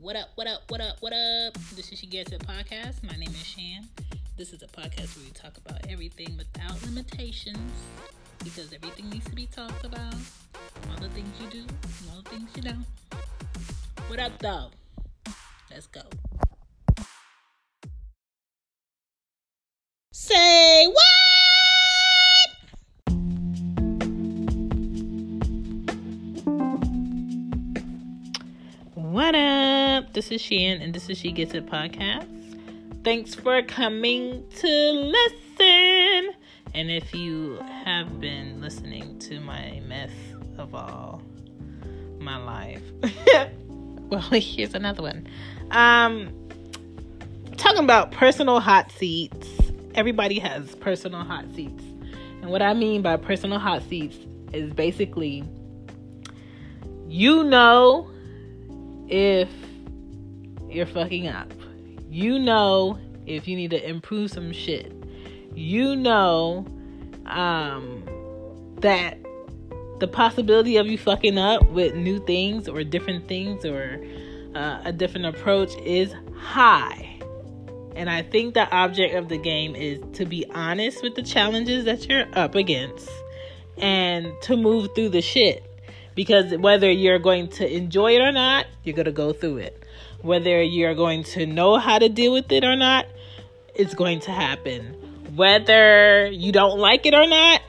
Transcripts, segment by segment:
What up, what up, what up, what up? This is She Gets It Podcast. My name is Shan. This is a podcast where we talk about everything without limitations because everything needs to be talked about. All the things you do, all the things you don't. What up, though? Let's go. Say what? What up? This is Shan, and this is She Gets It podcast. Thanks for coming to listen. And if you have been listening to my mess of all my life, well, here's another one. Um, talking about personal hot seats. Everybody has personal hot seats. And what I mean by personal hot seats is basically you know if you're fucking up. You know if you need to improve some shit. You know um, that the possibility of you fucking up with new things or different things or uh, a different approach is high. And I think the object of the game is to be honest with the challenges that you're up against and to move through the shit. Because whether you're going to enjoy it or not, you're going to go through it. Whether you're going to know how to deal with it or not, it's going to happen. Whether you don't like it or not,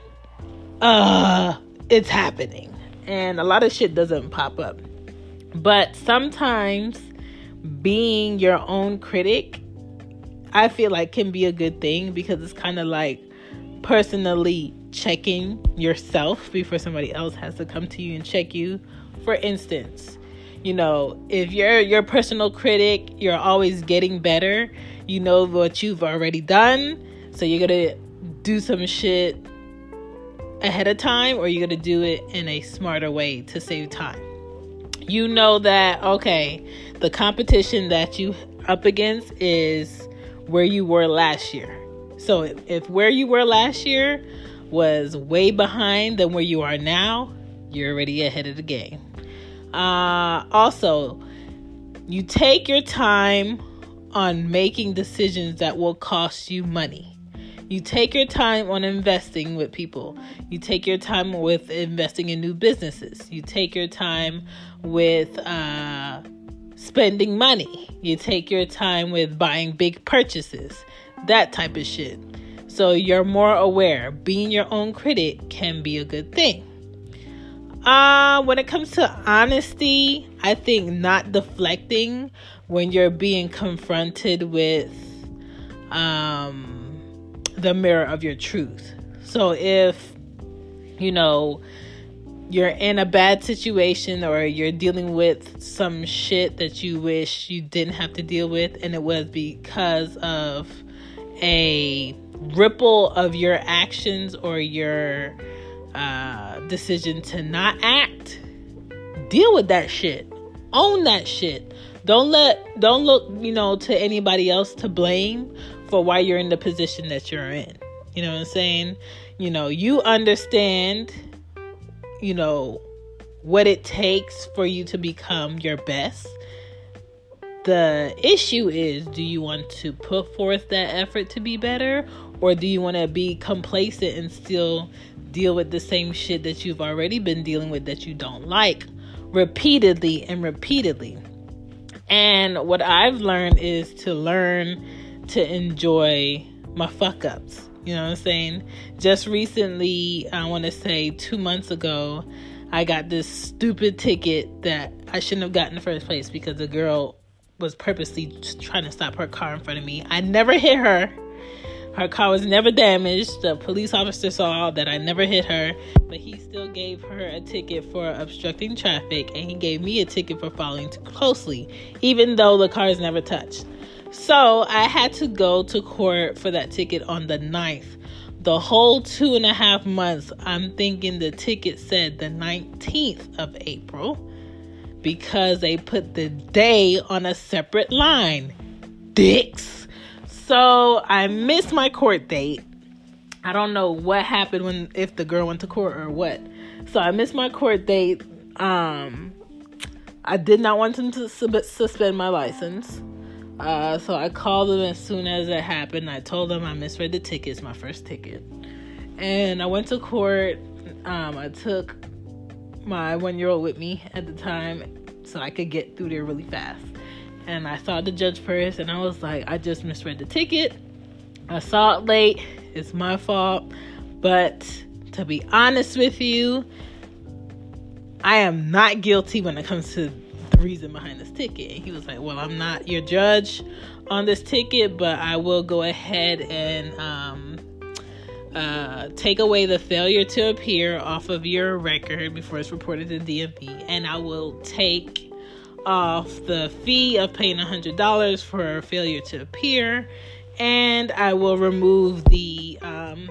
uh, it's happening. And a lot of shit doesn't pop up. But sometimes being your own critic, I feel like can be a good thing because it's kind of like personally checking yourself before somebody else has to come to you and check you. For instance, you know, if you're your personal critic, you're always getting better. You know what you've already done, so you're to do some shit ahead of time or you're to do it in a smarter way to save time. You know that okay, the competition that you up against is where you were last year. So if, if where you were last year was way behind than where you are now, you're already ahead of the game. Uh, also, you take your time on making decisions that will cost you money. You take your time on investing with people. You take your time with investing in new businesses. You take your time with uh, spending money. You take your time with buying big purchases. That type of shit. So you're more aware. Being your own critic can be a good thing. Uh, when it comes to honesty, I think not deflecting when you're being confronted with um, the mirror of your truth. So if, you know, you're in a bad situation or you're dealing with some shit that you wish you didn't have to deal with, and it was because of a ripple of your actions or your uh, decision to not act, deal with that shit. Own that shit. Don't let don't look, you know, to anybody else to blame for why you're in the position that you're in. You know what I'm saying? You know, you understand, you know, what it takes for you to become your best. The issue is do you want to put forth that effort to be better or do you want to be complacent and still deal with the same shit that you've already been dealing with that you don't like repeatedly and repeatedly? And what I've learned is to learn to enjoy my fuck ups. You know what I'm saying? Just recently, I want to say two months ago, I got this stupid ticket that I shouldn't have gotten in the first place because the girl was purposely trying to stop her car in front of me. I never hit her. Her car was never damaged. The police officer saw that I never hit her, but he still gave her a ticket for obstructing traffic and he gave me a ticket for following too closely, even though the cars never touched. So I had to go to court for that ticket on the 9th. The whole two and a half months, I'm thinking the ticket said the 19th of April because they put the day on a separate line. Dicks. So I missed my court date. I don't know what happened when if the girl went to court or what. So I missed my court date. Um I did not want them to suspend my license. Uh, so I called them as soon as it happened. I told them I misread the tickets, my first ticket. And I went to court. Um, I took my one year old with me at the time so I could get through there really fast. And I saw the judge first and I was like, I just misread the ticket. I saw it late. It's my fault. But to be honest with you, I am not guilty when it comes to the reason behind this ticket. And he was like, Well, I'm not your judge on this ticket, but I will go ahead and um, uh, take away the failure to appear off of your record before it's reported to DMV, and I will take off the fee of paying $100 for failure to appear, and I will remove the, um,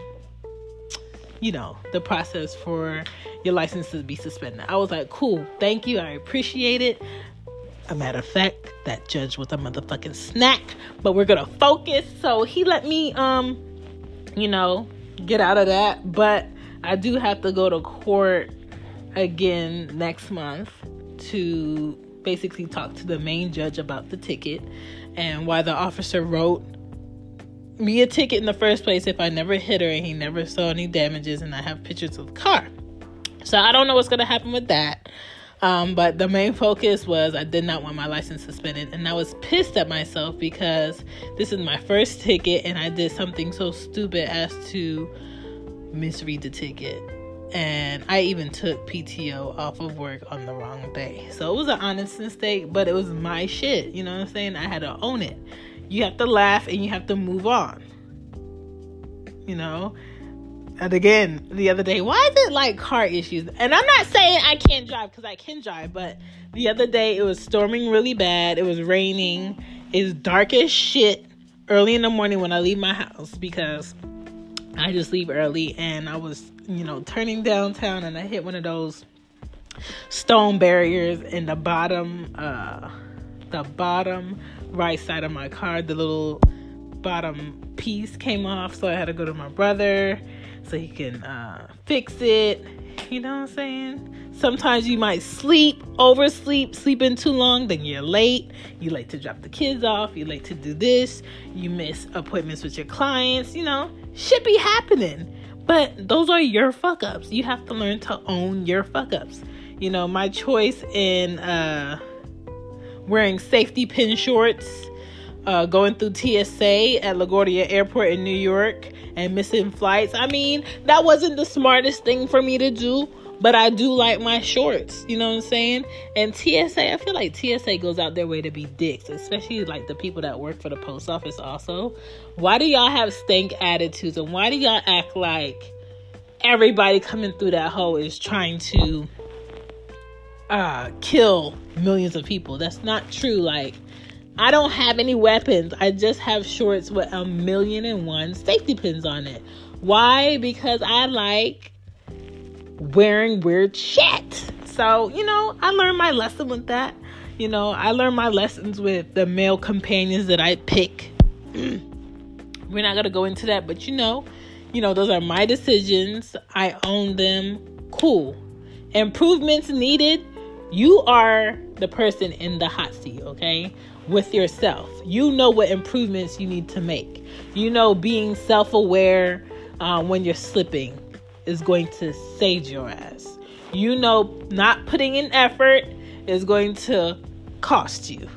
you know, the process for your license to be suspended. I was like, cool, thank you, I appreciate it. A matter of fact, that judge was a motherfucking snack, but we're gonna focus. So he let me, um, you know, get out of that. But I do have to go to court again next month to basically talked to the main judge about the ticket and why the officer wrote me a ticket in the first place if I never hit her and he never saw any damages and I have pictures of the car. So I don't know what's going to happen with that. Um, but the main focus was I did not want my license suspended, and I was pissed at myself because this is my first ticket, and I did something so stupid as to misread the ticket. And I even took PTO off of work on the wrong day. So it was an honest mistake, but it was my shit. You know what I'm saying? I had to own it. You have to laugh and you have to move on. You know? And again, the other day, why is it like car issues? And I'm not saying I can't drive because I can drive, but the other day it was storming really bad. It was raining. It's dark as shit early in the morning when I leave my house because I just leave early and I was, you know, turning downtown and I hit one of those stone barriers in the bottom uh the bottom right side of my car. The little bottom piece came off, so I had to go to my brother so he can uh, fix it. You know what I'm saying? Sometimes you might sleep, oversleep, sleeping too long, then you're late. You late to drop the kids off. You're late to do this. You miss appointments with your clients. You know, shit be happening. But those are your fuck ups. You have to learn to own your fuck ups. You know, my choice in uh, wearing safety pin shorts, uh, going through TSA at LaGuardia Airport in New York, and missing flights. I mean, that wasn't the smartest thing for me to do, but I do like my shorts. You know what I'm saying? And TSA, I feel like TSA goes out their way to be dicks, especially like the people that work for the post office also. Why do y'all have stank attitudes and why do y'all act like everybody coming through that hole is trying to uh kill millions of people? That's not true. Like I don't have any weapons. I just have shorts with a million and one safety pins on it. Why? Because I like wearing weird shit. So, you know, I learned my lesson with that. You know, I learned my lessons with the male companions that I pick. We're not going to go into that, but you know, you know, those are my decisions. I own them. Cool. Improvements needed. You are the person in the hot seat, okay? with yourself. You know what improvements you need to make. You know, being self aware uh, when you're slipping is going to save your ass. You know, not putting in effort is going to cost you.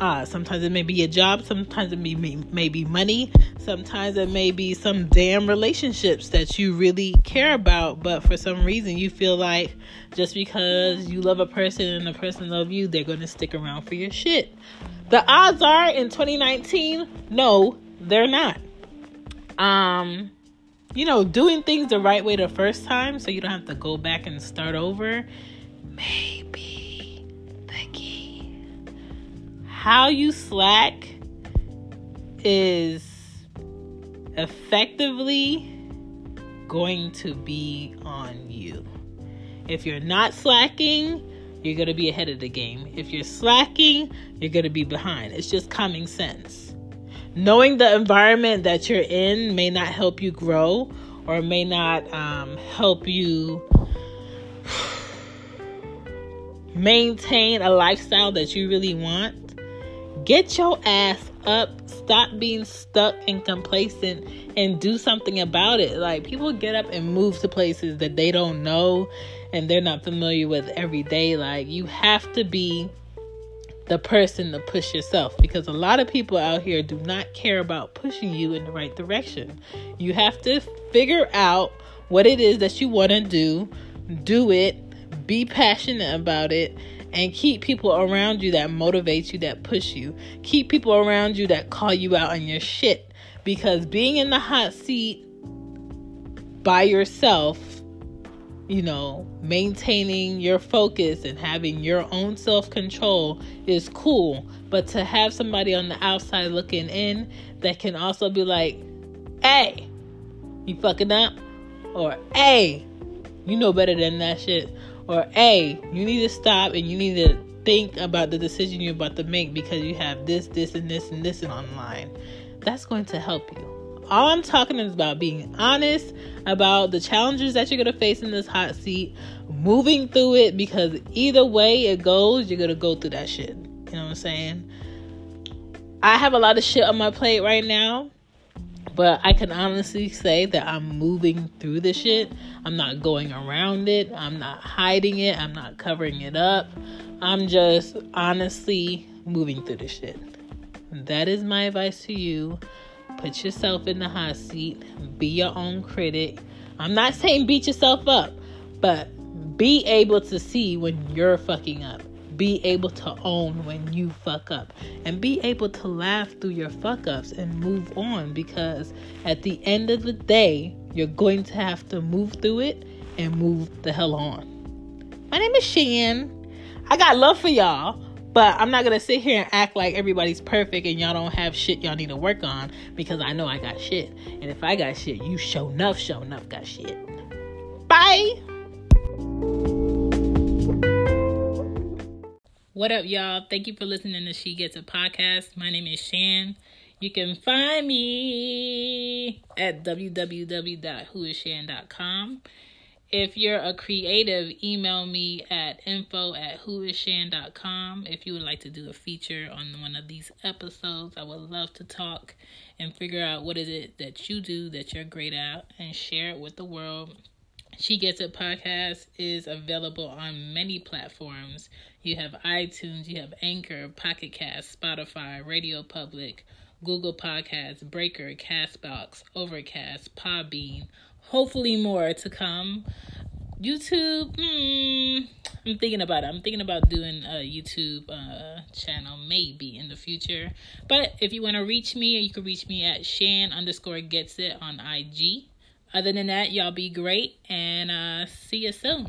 Uh, sometimes it may be a job, sometimes it may be, may be money, sometimes it may be some damn relationships that you really care about, but for some reason you feel like just because you love a person and the person love you, they're going to stick around for your shit. The odds are in 2019, no, they're not. Um, you know, doing things the right way the first time so you don't have to go back and start over, maybe how you slack is effectively going to be on you. If you're not slacking, you're going to be ahead of the game. If you're slacking, you're going to be behind. It's just common sense. Knowing the environment that you're in may not help you grow or may not um, help you maintain a lifestyle that you really want, get your ass up. Stop being stuck and complacent and do something about it. Like people get up and move to places that they don't know and they're not familiar with every day. Like you have to be the person to push yourself because a lot of people out here do not care about pushing you in the right direction. You have to figure out what it is that you want to do, do it, be passionate about it, and keep people around you that motivate you, that push you. Keep people around you that call you out on your shit because being in the hot seat by yourself you know, maintaining your focus and having your own self control is cool. But to have somebody on the outside looking in that can also be like, hey, you fucking up? Or, hey, you know better than that shit. Or, hey, you need to stop and you need to think about the decision you're about to make because you have this, this, and this, and this online. That's going to help you. All I'm talking is about being honest about the challenges that you're going to face in this hot seat, moving through it because either way it goes, you're going to go through that shit. You know what I'm saying? I have a lot of shit on my plate right now, but I can honestly say that I'm moving through the shit. I'm not going around it, I'm not hiding it, I'm not covering it up. I'm just honestly moving through the shit. That is my advice to you. Put yourself in the hot seat. Be your own critic. I'm not saying beat yourself up, but be able to see when you're fucking up. Be able to own when you fuck up. And be able to laugh through your fuck ups and move on because at the end of the day, you're going to have to move through it and move the hell on. My name is Shan. I got love for y'all. But I'm not gonna sit here and act like everybody's perfect and y'all don't have shit y'all need to work on because I know I got shit. And if I got shit, you show enough, show enough got shit. Bye. What up, y'all? Thank you for listening to She Gets It Podcast. My name is Shan. You can find me at www.whoisshan.com. If you're a creative, email me at info at whoisshan.com. If you would like to do a feature on one of these episodes, I would love to talk and figure out what is it that you do that you're great at and share it with the world. She Gets It podcast is available on many platforms. You have iTunes, you have Anchor, Pocket Cast, Spotify, Radio Public, Google Podcasts, Breaker, Castbox, Overcast, Podbean, hopefully more to come. YouTube, mm, I'm thinking about it. I'm thinking about doing a YouTube uh, channel maybe in the future. But if you want to reach me, you can reach me at Shan underscore gets it on IG. Other than that, y'all be great and uh, see you soon.